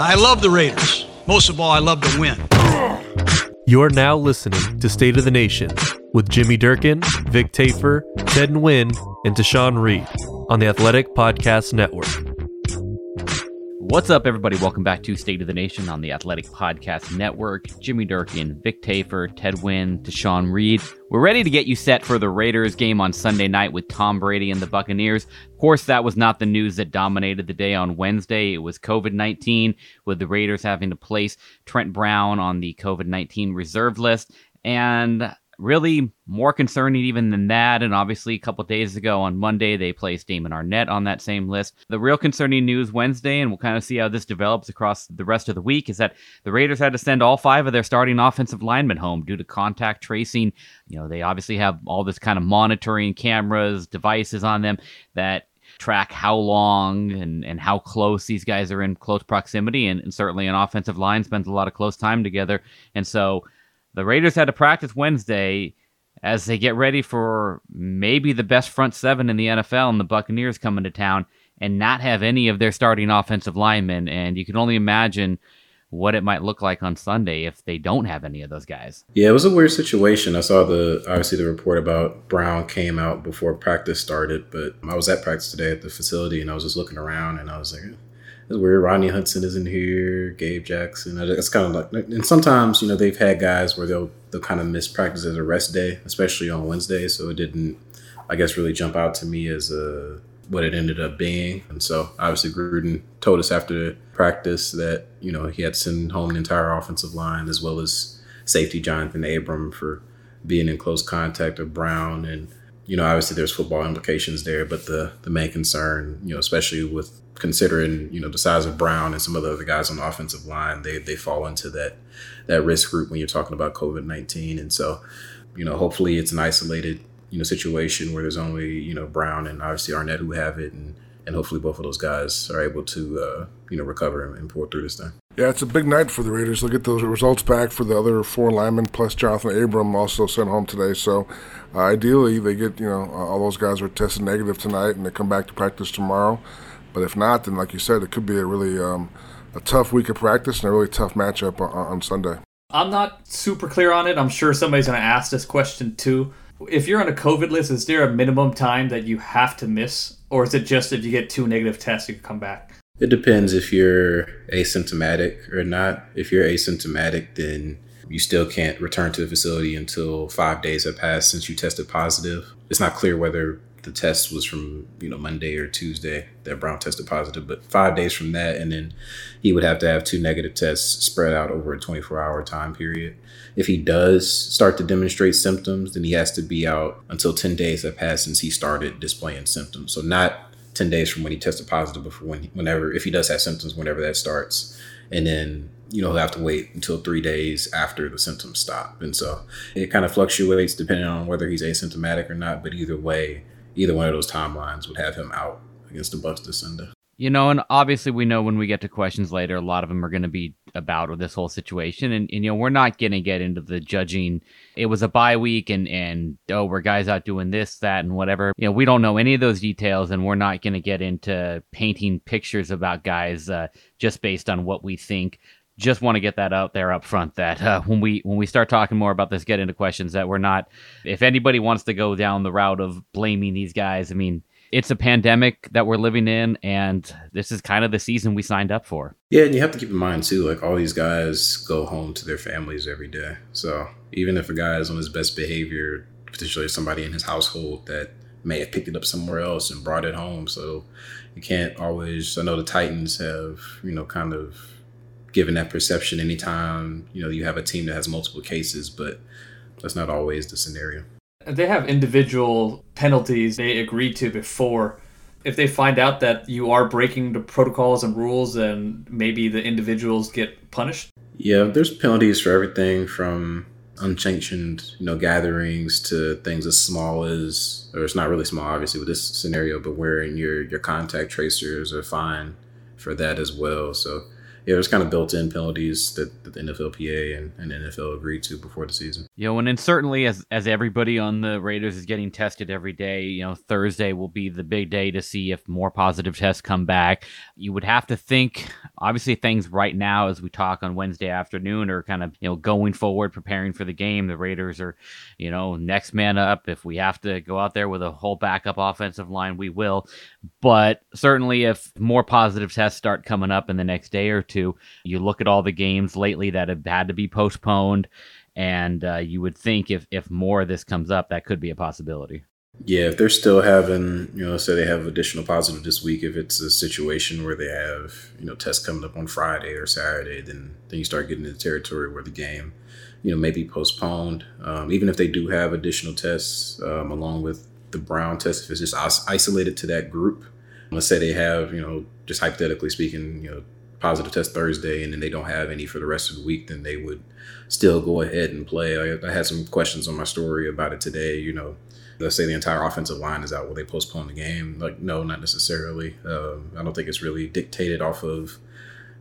I love the Raiders. Most of all, I love to win. You're now listening to State of the Nation with Jimmy Durkin, Vic Tafur, Ted Nguyen, and Tashan Reed on the Athletic Podcast Network. What's up, everybody? Welcome back to State of the Nation on the Athletic Podcast Network. Jimmy Durkin, Vic Tafur, Ted Nguyen, Tashan Reed. We're ready to get you set for the Raiders game on Sunday night with Tom Brady and the Buccaneers. Of course, that was not the news that dominated the day on Wednesday. It was COVID 19, with the Raiders having to place Trent Brown on the COVID 19 reserve list. And really more concerning even than that. And obviously, a couple days ago on Monday, they placed Damon Arnette on that same list. The real concerning news Wednesday, and we'll kind of see how this develops across the rest of the week, is that the Raiders had to send all five of their starting offensive linemen home due to contact tracing. You know, they obviously have all this kind of monitoring cameras, devices on them that track how long and, and how close these guys are in close proximity. And, and certainly an offensive line spends a lot of close time together. And so the Raiders had to practice Wednesday as they get ready for maybe the best front seven in the NFL and the Buccaneers coming to town and not have any of their starting offensive linemen. And you can only imagine what it might look like on Sunday if they don't have any of those guys. Yeah, it was a weird situation. I saw the obviously the report about Brown came out before practice started, but I was at practice today at the facility and I was just looking around and I was like, it's weird. Rodney Hudson isn't here. Gabe Jackson. It's kind of like, and sometimes you know they've had guys where they'll they'll kind of miss practice as a rest day, especially on Wednesday. So it didn't, I guess, really jump out to me as a what it ended up being. And so obviously Gruden told us after practice that you know he had to home the entire offensive line as well as safety Johnathan Abram for being in close contact with Brown and you know obviously there's football implications there but the the main concern you know especially with considering you know the size of Brown and some of the other guys on the offensive line, they they fall into that that risk group when you're talking about COVID nineteen. And so, you know, hopefully it's an isolated you know situation where there's only you know Brown and obviously Arnette who have it, and and hopefully both of those guys are able to uh, you know recover and and, pull through this thing. Yeah, it's a big night for the Raiders. They'll get those results back for the other four linemen, plus Johnathan Abram also sent home today. So uh, ideally, they get you know all those guys are tested negative tonight, and they come back to practice tomorrow. But if not, then like you said, it could be a really um, a tough week of practice and a really tough matchup on, on Sunday. I'm not super clear on it. I'm sure somebody's going to ask this question too. If you're on a COVID list, is there a minimum time that you have to miss, or is it just if you get two negative tests, you can come back? It depends if you're asymptomatic or not. If you're asymptomatic, then you still can't return to the facility until five days have passed since you tested positive. It's not clear whether the test was from you know Monday or Tuesday that Brown tested positive, but five days from that, and then he would have to have two negative tests spread out over a 24 hour time period. If he does start to demonstrate symptoms, then he has to be out until 10 days have passed since he started displaying symptoms. So not 10 days from when he tested positive, but when whenever if he does have symptoms, whenever that starts, and then you know he'll have to wait until three days after the symptoms stop. And so it kind of fluctuates depending on whether he's asymptomatic or not. But either way either one of those timelines would have him out against the Bucs this. You know, and obviously we know when we get to questions later, a lot of them are going to be about this whole situation, and, and you know we're not going to get into the judging. It was a bye week, and and oh, we're guys out doing this, that, and whatever. You know, we don't know any of those details, and we're not going to get into painting pictures about guys uh, just based on what we think just want to get that out there up front that uh, when we when we start talking more about this get into questions that we're not if anybody wants to go down the route of blaming these guys i mean it's a pandemic that we're living in and this is kind of the season we signed up for. Yeah and you have to keep in mind too like all these guys go home to their families every day. So even if a guy is on his best behavior potentially somebody in his household that may have picked it up somewhere else and brought it home so you can't always i know the titans have you know kind of given that perception anytime you know you have a team that has multiple cases, but that's not always the scenario. They have individual penalties they agreed to before. If they find out that you are breaking the protocols and rules, then maybe the individuals get punished. Yeah, there's penalties for everything from unsanctioned, you know, gatherings to things as small as, or it's not really small, obviously, with this scenario, but wearing your your contact tracers are fine for that as well. So yeah, there's kind of built-in penalties that, that the NFLPA and, and NFL agreed to before the season. You know, and then certainly as as everybody on the Raiders is getting tested every day, you know, Thursday will be the big day to see if more positive tests come back. You would have to think, obviously, things right now as we talk on Wednesday afternoon are kind of you know going forward, preparing for the game. The Raiders are, you know, next man up. If we have to go out there with a whole backup offensive line, we will. But certainly, if more positive tests start coming up in the next day or two, you look at all the games lately that have had to be postponed, and uh, you would think if if more of this comes up, that could be a possibility. Yeah, if they're still having, you know, say they have additional positive this week, if it's a situation where they have, you know, tests coming up on Friday or Saturday, then then you start getting into territory where the game, you know, may be postponed. Um, even if they do have additional tests um, along with the Brown test, if it's just isolated to that group, let's say they have, you know, just hypothetically speaking, you know, positive test Thursday and then they don't have any for the rest of the week, then they would still go ahead and play. I, I had some questions on my story about it today. You know, let's say the entire offensive line is out, will they postpone the game? Like, no, not necessarily. Um, I don't think it's really dictated off of,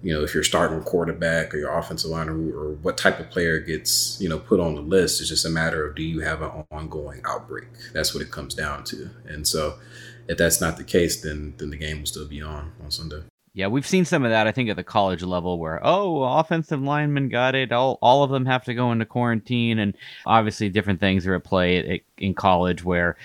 you know, if you're starting quarterback or your offensive line or, or what type of player gets, you know, put on the list. It's just a matter of do you have an ongoing outbreak? That's what it comes down to. And so if that's not the case, then then the game will still be on on Sunday. Yeah, we've seen some of that. I think at the college level, where oh, offensive linemen got it. All all of them have to go into quarantine, and obviously different things are at play in college where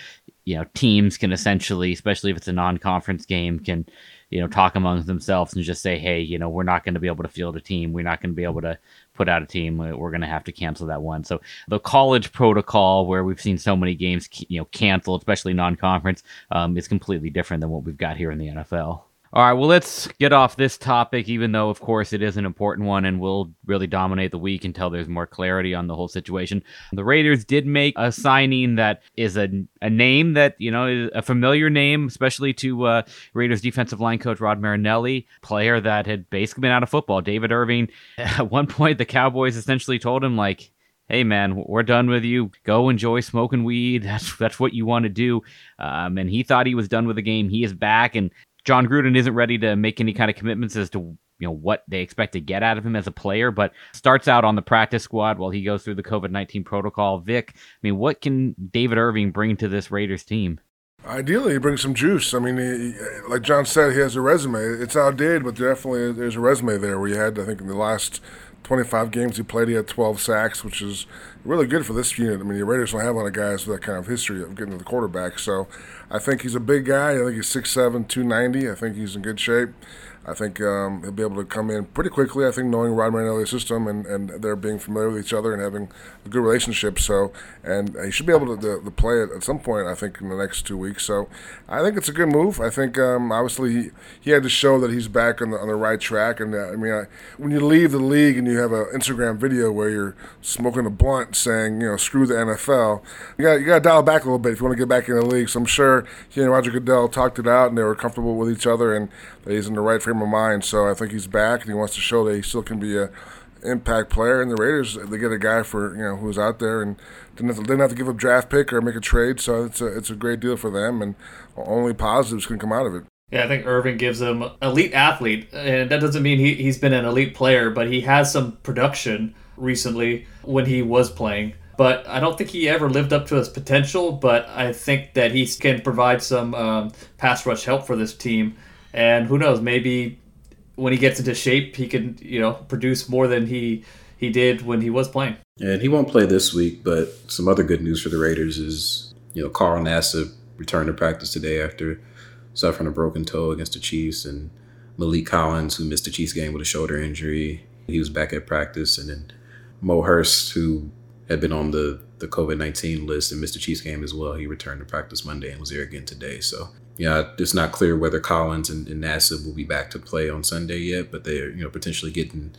you know teams can essentially, especially if it's a non-conference game, can you know talk amongst themselves and just say, hey, you know, we're not going to be able to field a team. We're not going to be able to put out a team. We're going to have to cancel that one. So the college protocol, where we've seen so many games, you know, canceled, especially non-conference, um, is completely different than what we've got here in the NFL. All right, well, let's get off this topic, even though, of course, it is an important one and will really dominate the week until there's more clarity on the whole situation. The Raiders did make a signing that is a, a name that, you know, is a familiar name, especially to uh, Raiders defensive line coach Rod Marinelli, player that had basically been out of football. David Irving, at one point, the Cowboys essentially told him, like, hey man, we're done with you. Go enjoy smoking weed. That's that's what you want to do. Um, and he thought he was done with the game. He is back, and Jon Gruden isn't ready to make any kind of commitments as to you know what they expect to get out of him as a player, but starts out on the practice squad while he goes through the COVID nineteen protocol. Vic, I mean, what can David Irving bring to this Raiders team? Ideally, he brings some juice. I mean, he, like John said, he has a resume. It's outdated, but definitely there's a resume there. Where he had, I think, in the last 25 games he played, he had 12 sacks, which is really good for this unit. I mean, the Raiders don't have a lot of guys with that kind of history of getting to the quarterback. So I think he's a big guy. I think he's 6'7", 290. I think he's in good shape. I think um, he'll be able to come in pretty quickly. I think knowing Rod Marinelli's system and, and they're being familiar with each other and having a good relationship. So, and he should be able to, to, play it at some point. I think in the next two weeks. So, I think it's a good move. I think um, obviously he, he had to show that he's back on the on the right track. And uh, I mean, I, when you leave the league and you have an Instagram video where you're smoking a blunt saying you know screw the NFL, you got you got to dial back a little bit if you want to get back in the league. So I'm sure he and Roger Goodell talked it out and they were comfortable with each other and that he's in the right frame of mind. So I think he's back, and he wants to show that he still can be a impact player. And the Raiders, they get a guy for you know who's out there and didn't have to, didn't have to give up draft pick or make a trade. So it's a it's a great deal for them, and only positives can come out of it. Yeah, I think Irving gives him elite athlete, and that doesn't mean he, he's been an elite player, but he has some production recently when he was playing. But I don't think he ever lived up to his potential. But I think that he can provide some um, pass rush help for this team and who knows, maybe when he gets into shape, he can you know produce more than he he did when he was playing. And he won't play this week, but some other good news for the Raiders is you know Carl Nassib returned to practice today after suffering a broken toe against the Chiefs, and Maliek Collins, who missed the Chiefs game with a shoulder injury, he was back at practice, and then Mo Hurst, who had been on the the COVID nineteen list and missed the Chiefs game as well, he returned to practice Monday and was there again today. So yeah, it's not clear whether Collins and, and Nassib will be back to play on Sunday yet, but they're you know potentially getting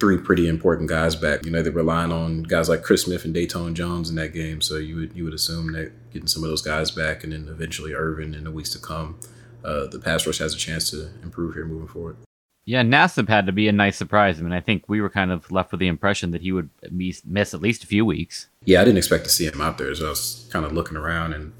three pretty important guys back. You know, they're relying on guys like Chris Smith and Dayton Jones in that game. So you would you would assume that getting some of those guys back and then eventually Irvin in the weeks to come, uh, the pass rush has a chance to improve here moving forward. Yeah, Nassib had to be a nice surprise. I mean, I think we were kind of left with the impression that he would miss at least a few weeks. Yeah, I didn't expect to see him out there, so I was kind of looking around, and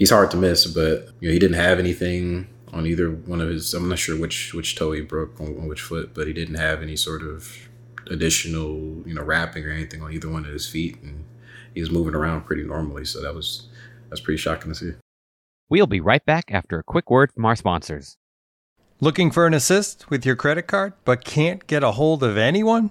he's hard to miss. But you know, he didn't have anything on either one of his. I'm not sure which which toe he broke on, on which foot, but he didn't have any sort of additional you know wrapping or anything on either one of his feet, and he was moving around pretty normally. So that was that's pretty shocking to see. We'll be right back after a quick word from our sponsors. Looking for an assist with your credit card, but can't get a hold of anyone?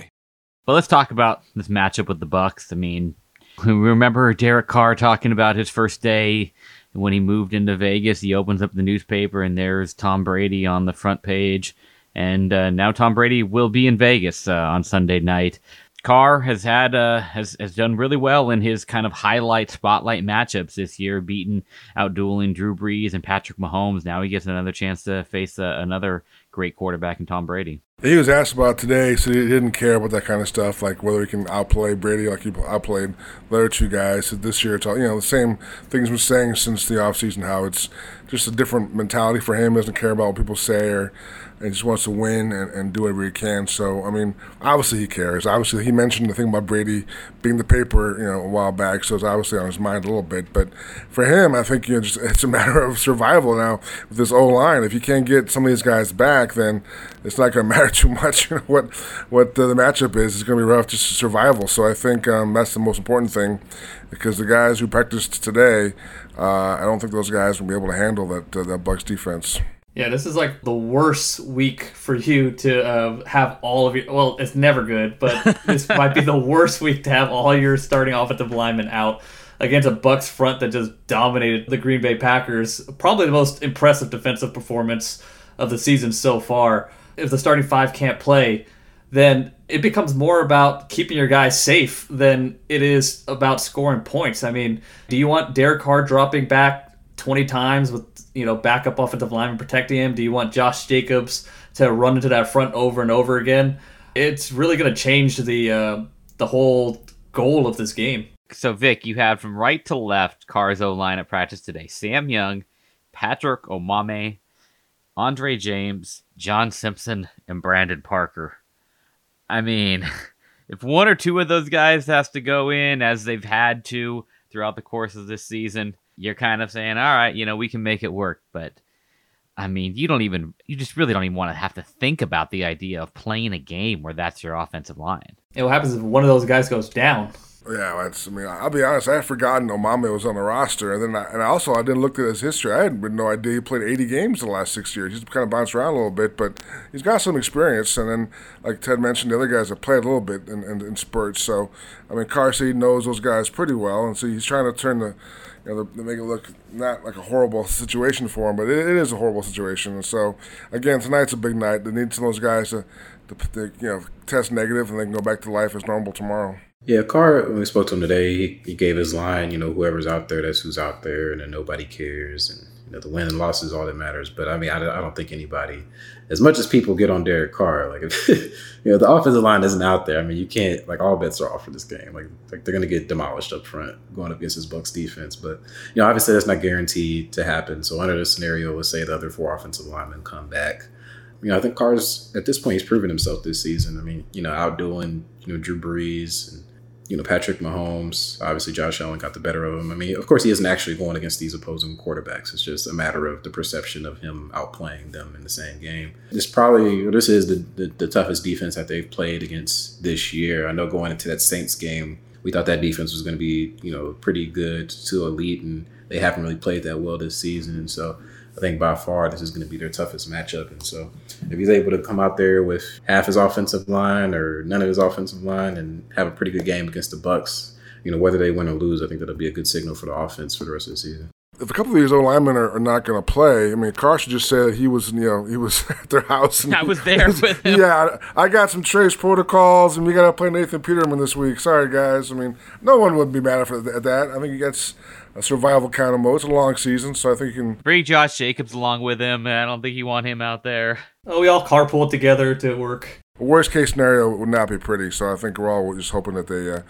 But let's talk about this matchup with the Bucs. I mean, we remember Derek Carr talking about his first day when he moved into Vegas. He opens up the newspaper and there's Tom Brady on the front page. And uh, now Tom Brady will be in Vegas uh, on Sunday night. Carr has had uh, has has done really well in his kind of highlight spotlight matchups this year, beating out dueling Drew Brees and Patrick Mahomes. Now he gets another chance to face uh, another great quarterback in Tom Brady. He was asked about today, so he didn't care about that kind of stuff, like whether he can outplay Brady like he outplayed the other two guys. So this year, it's all you know the same things we're saying since the offseason, how it's just a different mentality for him. He doesn't care about what people say or and just wants to win and, and do whatever he can. So, I mean, obviously he cares. Obviously, he mentioned the thing about Brady being the paper, you know, a while back, so it's obviously on his mind a little bit. But for him, I think you know, just, it's a matter of survival now with this O line. If you can't get some of these guys back, then it's not going to matter too much you know, what what the, the matchup is. It's going to be rough, just survival. So I think um, that's the most important thing because the guys who practiced today, uh, I don't think those guys will be able to handle that uh, that Bucs defense. Yeah, this is like the worst week for you to uh, have all of your. Well, it's never good, but this might be the worst week to have all your starting offensive linemen out against a Bucs front that just dominated the Green Bay Packers. Probably the most impressive defensive performance of the season so far. If the starting five can't play, then it becomes more about keeping your guys safe than it is about scoring points. I mean, do you want Derek Carr dropping back 20 times with you know backup offensive lineman protecting him? Do you want Josh Jacobs to run into that front over and over again? It's really going to change the uh, the whole goal of this game. So Vic, you had from right to left Carzo line at practice today: Sam Young, Patrick Omameh, Andre James, John Simpson, and Brandon Parker. I mean, if one or two of those guys has to go in as they've had to throughout the course of this season, you're kind of saying, all right, you know, we can make it work. But I mean, you don't even, you just really don't even want to have to think about the idea of playing a game where that's your offensive line. And what happens if one of those guys goes down? Yeah, that's. I mean, I'll be honest. I had forgotten Omameh was on the roster, and then I, and also I didn't look at his history. I had no idea he played 80 games in the last six years. He's kind of bounced around a little bit, but he's got some experience. And then, like Ted mentioned, the other guys have played a little bit in, in, in spurts. So, I mean, Carsey knows those guys pretty well, and so he's trying to turn the you know, to make it look not like a horrible situation for him, but it, it is a horrible situation. And so, again, tonight's a big night. They need some of those guys to, to, to you know, test negative, and they can go back to life as normal tomorrow. Yeah, Carr, when we spoke to him today, he, he gave his line, you know, whoever's out there, that's who's out there, and then nobody cares. And, you know, the win and loss is all that matters. But I mean, I, I don't think anybody, as much as people get on Derek Carr, like, if, you know, the offensive line isn't out there. I mean, you can't, like, all bets are off for this game. Like, like they're going to get demolished up front going up against this Bucs defense. But, you know, obviously that's not guaranteed to happen. So under this scenario, let's say the other four offensive linemen come back you know, I think Carr's at this point he's proven himself this season. I mean, you know, outdoing you know Drew Brees and you know, Patrick Mahomes, obviously Josh Allen got the better of him. I mean, of course, he isn't actually going against these opposing quarterbacks. It's just a matter of the perception of him outplaying them in the same game. This probably, this is the, the, the toughest defense that they've played against this year. I know going into that Saints game, we thought that defense was going to be, you know, pretty good to elite, and they haven't really played that well this season. And so I think by far this is going to be their toughest matchup. And so if he's able to come out there with half his offensive line or none of his offensive line and have a pretty good game against the Bucs, you know, whether they win or lose, I think that'll be a good signal for the offense for the rest of the season. If a couple of these old linemen are, are not going to play, I mean, Carson just said he was, you know, he was at their house. And I was there with him. Yeah, I, I got some trace protocols, and we got to play Nathan Peterman this week. Sorry, guys. I mean, no one would be mad at that. I think he gets a survival kind of mode. It's a long season, so I think you can bring Josh Jacobs along with him. I don't think you want him out there. Oh, we all carpool together to work. worst case scenario would not be pretty, so I think we're all just hoping that they uh,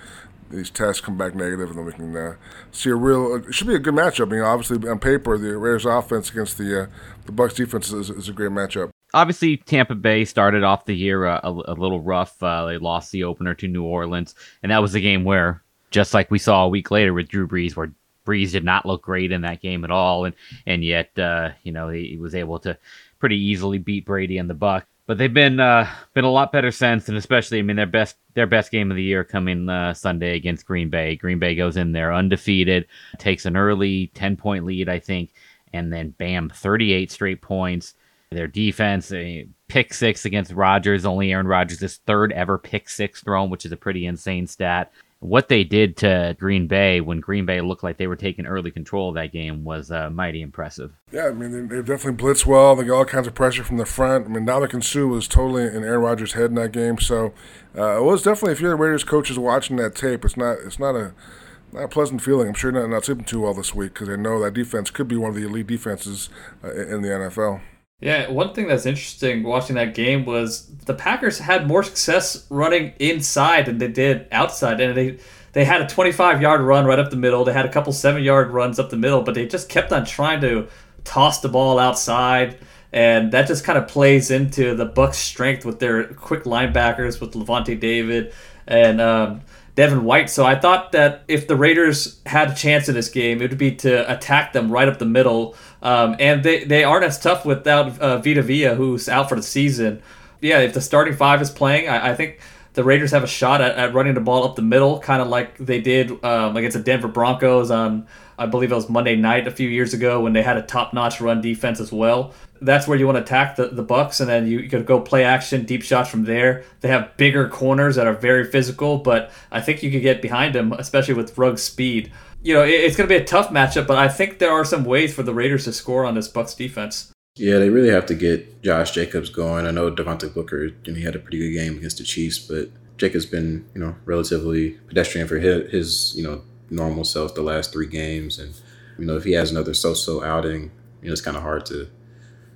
these tests come back negative, and then we can uh, see a real. It should be a good matchup. I mean, obviously on paper, the Raiders' offense against the uh, the Bucs defense is, is, a great matchup. Obviously, Tampa Bay started off the year uh, a, a, little rough. Uh, they lost the opener to New Orleans, and that was a game where, just like we saw a week later with Drew Brees, where Brees did not look great in that game at all, and and yet uh, you know he, he, was able to pretty easily beat Brady and the Buck. But they've been uh, been a lot better since, and especially I mean their best their best game of the year coming uh, Sunday against Green Bay. Green Bay goes in there undefeated, takes an early ten point lead, I think, and then bam, thirty eight straight points. Their defense, a pick six against Rodgers, only Aaron Rodgers' third ever pick six thrown, which is a pretty insane stat what they did to Green Bay when Green Bay looked like they were taking early control of that game was uh, mighty impressive. Yeah, I mean, they, definitely blitzed well. They got all kinds of pressure from the front. I mean, Ndamukong Suh was totally in Aaron Rodgers' head in that game. So uh, it was definitely, if you're the Raiders coaches watching that tape, it's not it's not a not a pleasant feeling. I'm sure not, not sleeping too well this week because they know that defense could be one of the elite defenses uh, in the NFL. Yeah, one thing that's interesting watching that game was the Packers had more success running inside than they did outside, and they they had a 25 yard run right up the middle. They had a couple seven yard runs up the middle, but they just kept on trying to toss the ball outside, and that just kind of plays into the Bucs' strength with their quick linebackers with Lavonte David and. Um, Devin White. So I thought that if the Raiders had a chance in this game, it would be to attack them right up the middle. Um, and they, they aren't as tough without uh, Vita Vea, who's out for the season. Yeah, if the starting five is playing, I, I think the Raiders have a shot at, at running the ball up the middle, kind of like they did um, against the Denver Broncos on, I believe it was Monday night a few years ago when they had a top-notch run defense as well. That's where you want to attack the, the Bucs, and then you, you could go play action, deep shots from there. They have bigger corners that are very physical, but I think you could get behind them, especially with Ruggs' speed. You know, it, it's going to be a tough matchup, but I think there are some ways for the Raiders to score on this Bucs defense. Yeah, they really have to get Josh Jacobs going. I know Devontae Booker, know, he had a pretty good game against the Chiefs, but Jacobs been, you know, relatively pedestrian for his, his, you know, normal self the last three games. And, you know, if he has another so-so outing, you know, it's kind of hard to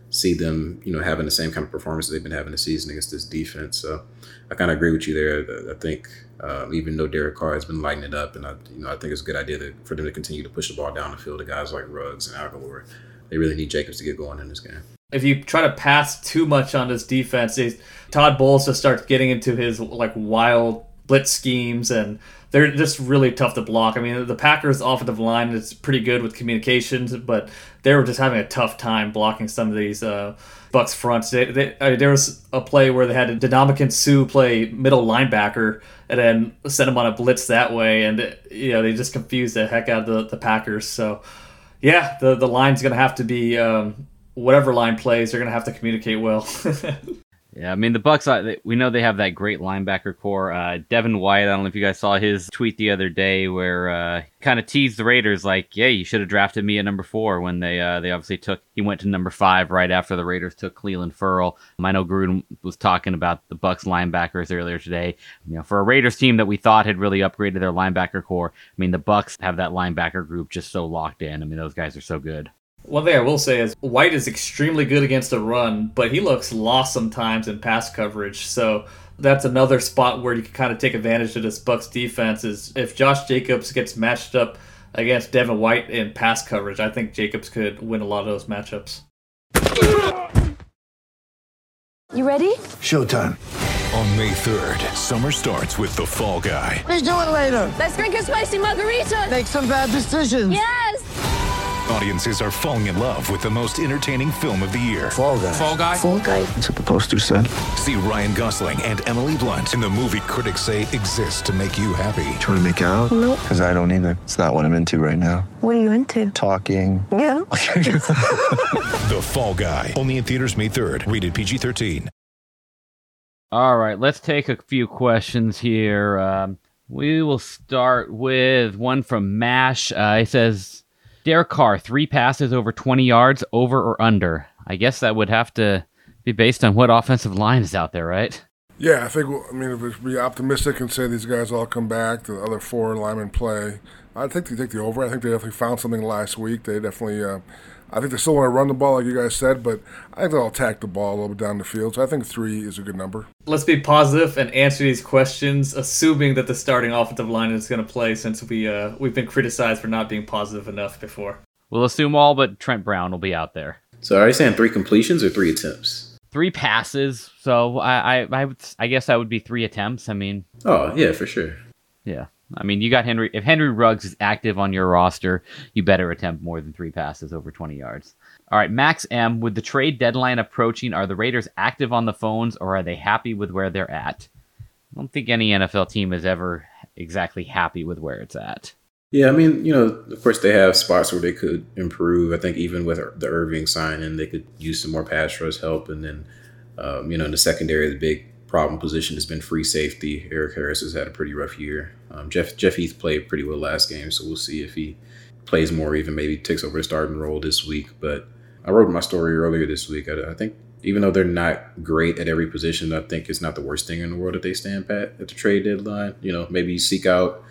see them, you know, having the same kind of performance they've been having this season against this defense. So I kind of agree with you there. I think um, even though Derek Carr has been lighting it up, and I, you know, I think it's a good idea to, for them to continue to push the ball down the field to guys like Ruggs and Agholor they really need Jacobs to get going in this game. If you try to pass too much on this defense, Todd Bowles just starts getting into his like wild blitz schemes, and they're just really tough to block. I mean, the Packers' offensive line is pretty good with communications, but they were just having a tough time blocking some of these uh, Bucs fronts. They, they, I mean, there was a play where they had a Ndamukong Suh play middle linebacker and then send him on a blitz that way, and you know they just confused the heck out of the, the Packers. So yeah, the the line's gonna have to be um, whatever line plays. They're gonna have to communicate well. Yeah, I mean the Bucs. We know they have that great linebacker core. Uh, Devin White. I don't know if you guys saw his tweet the other day, where uh, kind of teased the Raiders, like, "Yeah, you should have drafted me at number four when they uh, they obviously took. He went to number five right after the Raiders took Clelin Ferrell. I know Gruden was talking about the Bucs linebackers earlier today. You know, for a Raiders team that we thought had really upgraded their linebacker core, I mean the Bucs have that linebacker group just so locked in. I mean those guys are so good. One thing I will say is White is extremely good against the run, but he looks lost sometimes in pass coverage. So that's another spot where you can kind of take advantage of this Bucs defense. Is if Josh Jacobs gets matched up against Devin White in pass coverage, I think Jacobs could win a lot of those matchups. You ready? Showtime. On May 3rd, summer starts with The Fall Guy. Let's do it later. Let's drink a spicy margarita. Make some bad decisions. Yes. Audiences are falling in love with the most entertaining film of the year. Fall guy. Fall guy. Fall guy. That's what the poster said. See Ryan Gosling and Emily Blunt in the movie critics say exists to make you happy. Trying to make it out? Nope. Because I don't either. It's not what I'm into right now. What are you into? Talking. Yeah. the Fall Guy. Only in theaters May 3rd. Rated PG-13. All right, let's take a few questions here. Um, we will start with one from Mash. Uh, he says, Derek Carr, three passes over 20 yards, over or under? I guess that would have to be based on what offensive line is out there, right? Yeah, I think. I mean, if we be optimistic and say these guys all come back, the other four linemen play, I think they take the over. I think they definitely found something last week. They definitely. Uh, I think they still want to run the ball, like you guys said, but I think they'll attack the ball a little bit down the field. So I think three is a good number. Let's be positive and answer these questions, assuming that the starting offensive line is going to play, since we uh, we've been criticized for not being positive enough before. We'll assume all but Trent Brown will be out there. So are you saying three completions or three attempts? Three passes, so I I I, would, I guess that would be three attempts. I mean, Oh yeah, for sure. yeah. I mean, you got Henry. If Henry Ruggs is active on your roster, you better attempt more than three passes over 20 yards. All right, Max M. With the trade deadline approaching, are the Raiders active on the phones or are they happy with where they're at? I don't think any NFL team is ever exactly happy with where it's at. Yeah, I mean, you know, of course they have spots where they could improve. I think even with the Irving signing, they could use some more pass rush help. And then, um, you know, in the secondary, the big problem position has been free safety. Erik Harris has had a pretty rough year. Um, Jeff Jeff Heath played pretty well last game, so we'll see if he plays more, even maybe takes over the starting role this week. But I wrote my story earlier this week. I, I think even though they're not great at every position, I think it's not the worst thing in the world that they stand pat at the trade deadline. You know, maybe you seek out.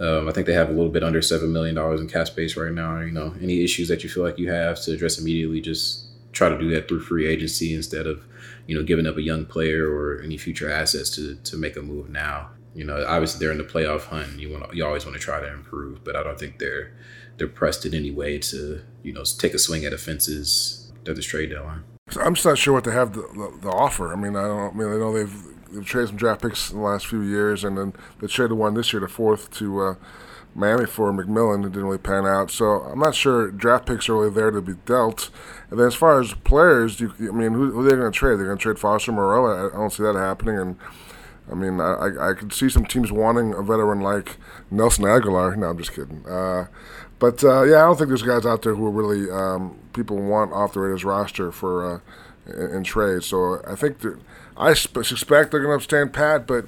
Um, I think they have a little bit under seven million dollars in cap space right now. You know, any issues that you feel like you have to address immediately, just try to do that through free agency instead of, you know, giving up a young player or any future assets to to make a move now. You know, obviously they're in the playoff hunt. You want you always want to try to improve, but I don't think they're they're pressed in any way to you know take a swing at offenses at this trade deadline. I'm just not sure what they have to, the, the offer. I mean, I don't. I mean, I know they've they've traded some draft picks in the last few years, and then they traded one this year, the fourth to uh, Miami for McMillan. It didn't really pan out. So I'm not sure draft picks are really there to be dealt. And then as far as players, you, I mean, who, who are they going to trade? They're going to trade Foster Moreau. I, I don't see that happening. And I mean, I, I, could see some teams wanting a veteran like Nelson Agholor. No, I'm just kidding. Uh, but uh, yeah, I don't think there's guys out there who are really um, people want off the Raiders roster for uh, in, in trade. So I think I sp- suspect they're going to stand pat. But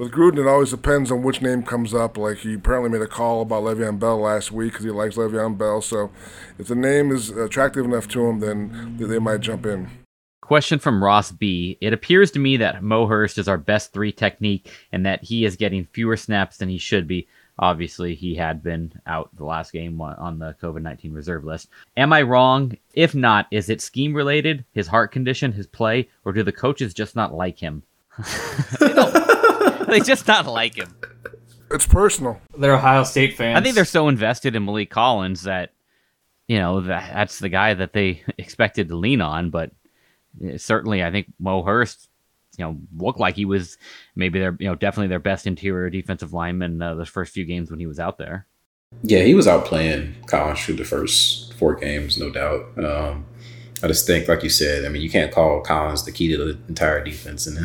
with Gruden, it always depends on which name comes up. Like he apparently made a call about Le'Veon Bell last week because he likes Le'Veon Bell. So if the name is attractive enough to him, then they might jump in. Question from Ross B. It appears to me that Mo Hurst is our best three technique and that he is getting fewer snaps than he should be. Obviously, he had been out the last game on the COVID 19 reserve list. Am I wrong? If not, is it scheme related, his heart condition, his play, or do the coaches just not like him? they, they just not like him. It's personal. They're Ohio State fans. I think they're so invested in Maliek Collins that, you know, that, that's the guy that they expected to lean on. But certainly, I think Mo Hurst you know looked like he was maybe their you know definitely their best interior defensive lineman uh, the first few games when he was out there. Yeah, he was out playing Collins through the first four games, no doubt. Um, I just think, like you said, I mean, you can't call Collins the key to the entire defense and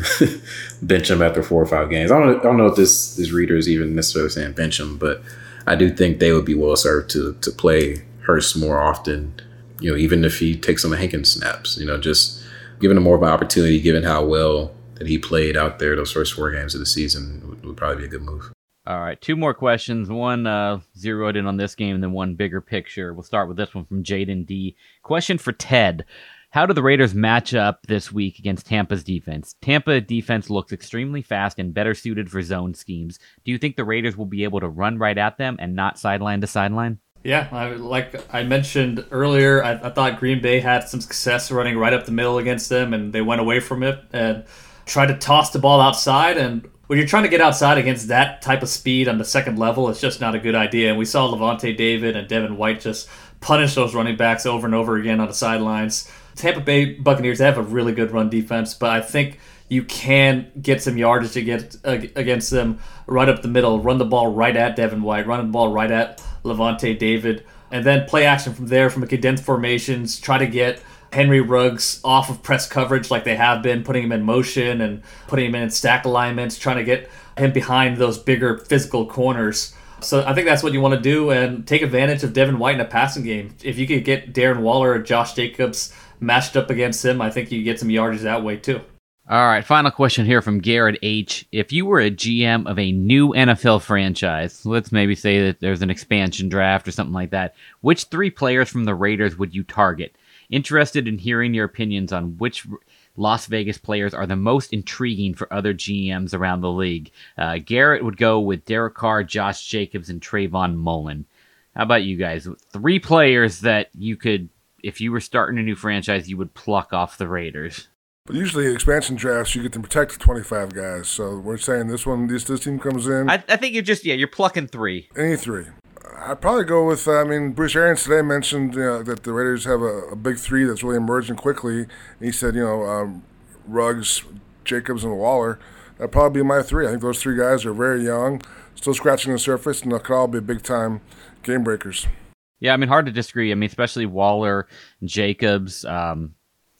bench him after four or five games. I don't, I don't know if this this reader is even necessarily saying bench him, but I do think they would be well served to to play Hurst more often. You know, even if he takes some Hankins snaps, you know, just giving him more of an opportunity, given how well that he played out there those first four games of the season, would, would probably be a good move. All right, two more questions. One uh, zeroed in on this game, and then one bigger picture. We'll start with this one from Jaden D. Question for Ted: How do the Raiders match up this week against Tampa's defense? Tampa defense looks extremely fast and better suited for zone schemes. Do you think the Raiders will be able to run right at them and not sideline to sideline? Yeah, I, like I mentioned earlier, I, I thought Green Bay had some success running right up the middle against them, and they went away from it and tried to toss the ball outside and when you're trying to get outside against that type of speed on the second level, it's just not a good idea. And we saw Lavonte David and Devin White just punish those running backs over and over again on the sidelines. Tampa Bay Buccaneers have a really good run defense, but I think you can get some yardage to get against them right up the middle. Run the ball right at Devin White, run the ball right at Lavonte David, and then play action from there from a condensed formations. Try to get Henry Ruggs off of press coverage like they have been, putting him in motion and putting him in stack alignments, trying to get him behind those bigger physical corners. So I think that's what you want to do and take advantage of Devin White in a passing game. If you could get Darren Waller or Josh Jacobs matched up against him, I think you get some yardage that way too. All right, final question here from Garrett H. If you were a GM of a new NFL franchise, let's maybe say that there's an expansion draft or something like that, which three players from the Raiders would you target? Interested in hearing your opinions on which Las Vegas players are the most intriguing for other GMs around the league. Uh, Garrett would go with Derek Carr, Josh Jacobs, and Trayvon Mullen. How about you guys? Three players that you could, if you were starting a new franchise, you would pluck off the Raiders. But usually, expansion drafts, you get to protect the 25 guys. So we're saying this one, this this team comes in. I, I think you're just, yeah, you're plucking three. Any three. I'd probably go with. Uh, I mean, Bruce Arians today mentioned you know, that the Raiders have a, a, big three that's really emerging quickly. And he said, you know, um, Ruggs, Jacobs, and Waller. That'd probably be my three. I think those three guys are very young, still scratching the surface, and they could all be big time game breakers. Yeah, I mean, hard to disagree. I mean, especially Waller, Jacobs. Um,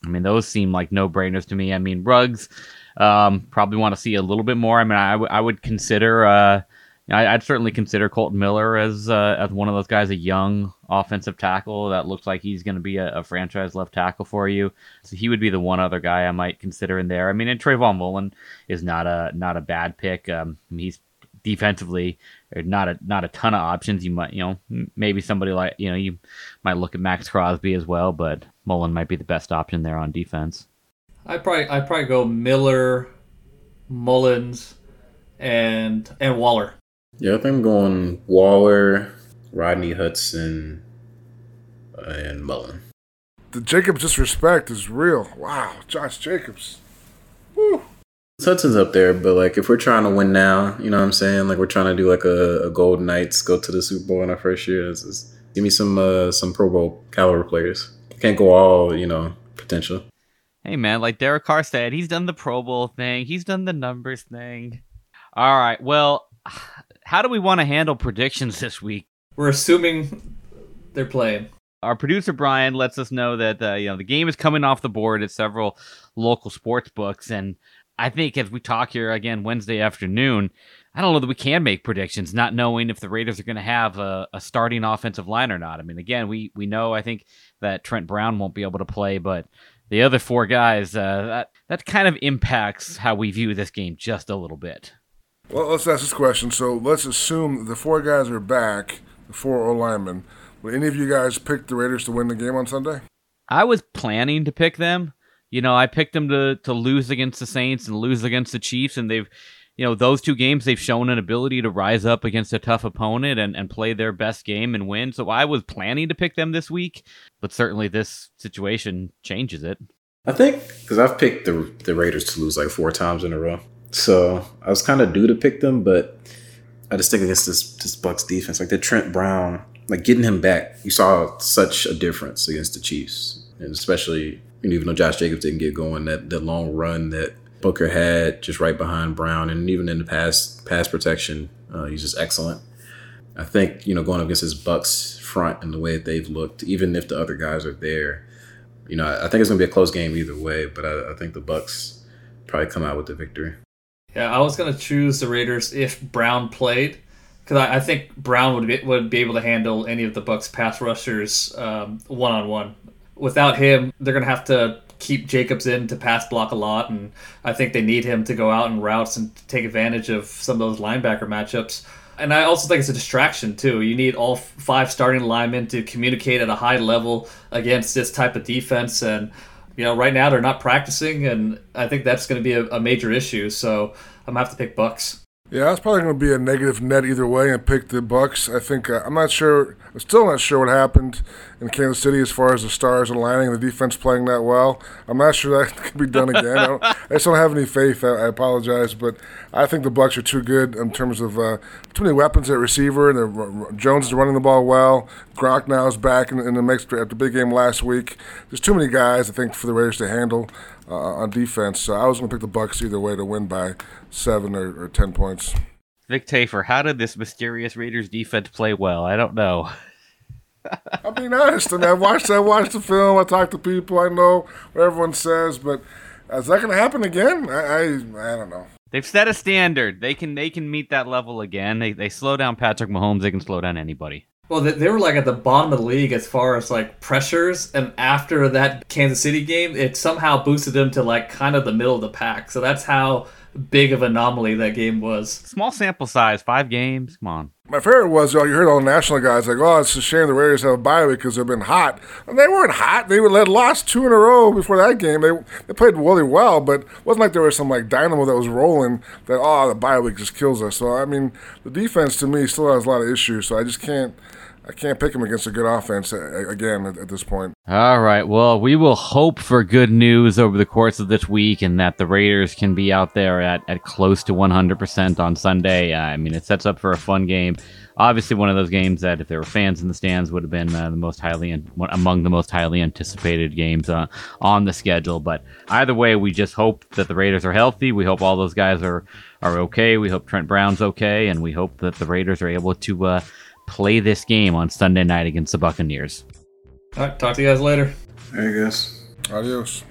I mean, those seem like no brainers to me. I mean, Ruggs um, probably want to see a little bit more. I mean, I, w- I would consider. Uh, I, would certainly consider Kolton Miller as uh, as one of those guys, a young offensive tackle that looks like he's going to be a, a, franchise left tackle for you. So he would be the one other guy I might consider in there. I mean, and Trayvon Mullen is not a not a bad pick. Um, he's defensively not a not a ton of options. You might you know maybe somebody like you know you might look at Maxx Crosby as well, but Mullen might be the best option there on defense. I probably I probably go Miller, Mullins, and and Waller. Yeah, I think I'm going Waller, Rodney Hudson, and Mullen. The Jacobs disrespect is real. Wow, Josh Jacobs. Woo. Hudson's up there, but like if we're trying to win now, you know what I'm saying? Like we're trying to do like a, a Golden Knights, go to the Super Bowl in our first year. It's, it's, give me some uh, some Pro Bowl caliber players. Can't go all you know potential. Hey man, like Derek Carr said, he's done the Pro Bowl thing. He's done the numbers thing. All right, well how do we want to handle predictions this week? We're assuming they're playing. Our producer Brian lets us know that uh, you know the game is coming off the board at several local sports books, and I think as we talk here again Wednesday afternoon, I don't know that we can make predictions, not knowing if the Raiders are going to have a, a, starting offensive line or not. I mean, again, we we know I think that Trent Brown won't be able to play, but the other four guys uh, that that kind of impacts how we view this game just a little bit. Well, let's ask this question. So let's assume the four guys are back, the four O linemen. Will any of you guys pick the Raiders to win the game on Sunday? I was planning to pick them. You know, I picked them to to lose against the Saints and lose against the Chiefs, and they've, you know, those two games they've shown an ability to rise up against a tough opponent and, and play their best game and win. So I was planning to pick them this week, but certainly this situation changes it. I think because I've picked the the Raiders to lose like four times in a row. So I was kind of due to pick them, but I just think against this this Bucs defense, like the Trent Brown, like getting him back, you saw such a difference against the Chiefs, and especially even though Josh Jacobs didn't get going, that that long run that Booker had just right behind Brown, and even in the pass pass protection, uh, he's just excellent. I think you know going up against his Bucs front and the way that they've looked, even if the other guys are there, you know, I think it's going to be a close game either way. But I, I think the Bucs probably come out with the victory. Yeah, I was gonna choose the Raiders if Brown played, because I, I, think Brown would be would be able to handle any of the Bucs pass rushers one on one. Without him, they're gonna have to keep Jacobs in to pass block a lot, and I think they need him to go out and routes and take advantage of some of those linebacker matchups. And I also think it's a distraction too. You need all five starting linemen to communicate at a high level against this type of defense, and you know right now they're not practicing, and I think that's going to be a, a major issue. So I'm gonna have to pick Bucs. Yeah, it's probably going to be a negative net either way, and pick the Bucs. I think uh, I'm not sure. I'm still not sure what happened in Kansas City as far as the stars aligning and the defense playing that well. I'm not sure that can be done again. I, I, just don't have any faith. I, I, apologize, but I think the Bucs are too good in terms of uh, too many weapons at receiver. And Jones is running the ball well. Gronk now is back in, in the mix at the big game last week. There's too many guys I think for the Raiders to handle uh, on defense. So I was going to pick the Bucs either way to win by seven or, or ten points. Vic Tafur, how did this mysterious Raiders defense play well? I don't know. I'm being honest. I mean, I watched. I watched the film. I talked to people. I know what everyone says, but is that going to happen again? I, I, I don't know. They've set a standard. They can they can meet that level again. They they slow down Patrick Mahomes. They can slow down anybody. Well, they, they were like at the bottom of the league as far as like pressures, and after that Kansas City game, it somehow boosted them to like kind of the middle of the pack. So that's how big of anomaly that game was. Small sample size, five games. Come on. My favorite was you, know, you heard all the national guys like, "Oh, it's a shame the Raiders have a bye week because they've been hot." And they weren't hot. They were led lost two in a row before that game. They they played really well, but it wasn't like there was some like dynamo that was rolling. That oh, the bye week just kills us. So I mean, the defense to me still has a lot of issues. So I just can't. I can't pick him against a good offense again at, at, this point. All right. Well, we will hope for good news over the course of this week and that the Raiders can be out there at, at close to 100% on Sunday. Uh, I mean, it sets up for a fun game. Obviously, one of those games that, if there were fans in the stands, would have been uh, the most highly among the most highly anticipated games uh, on the schedule. But either way, we just hope that the Raiders are healthy. We hope all those guys are are okay. We hope Trent Brown's okay, and we hope that the Raiders are able to uh, play this game on Sunday night against the Buccaneers. All right, talk to you guys later. There you guys. Adios.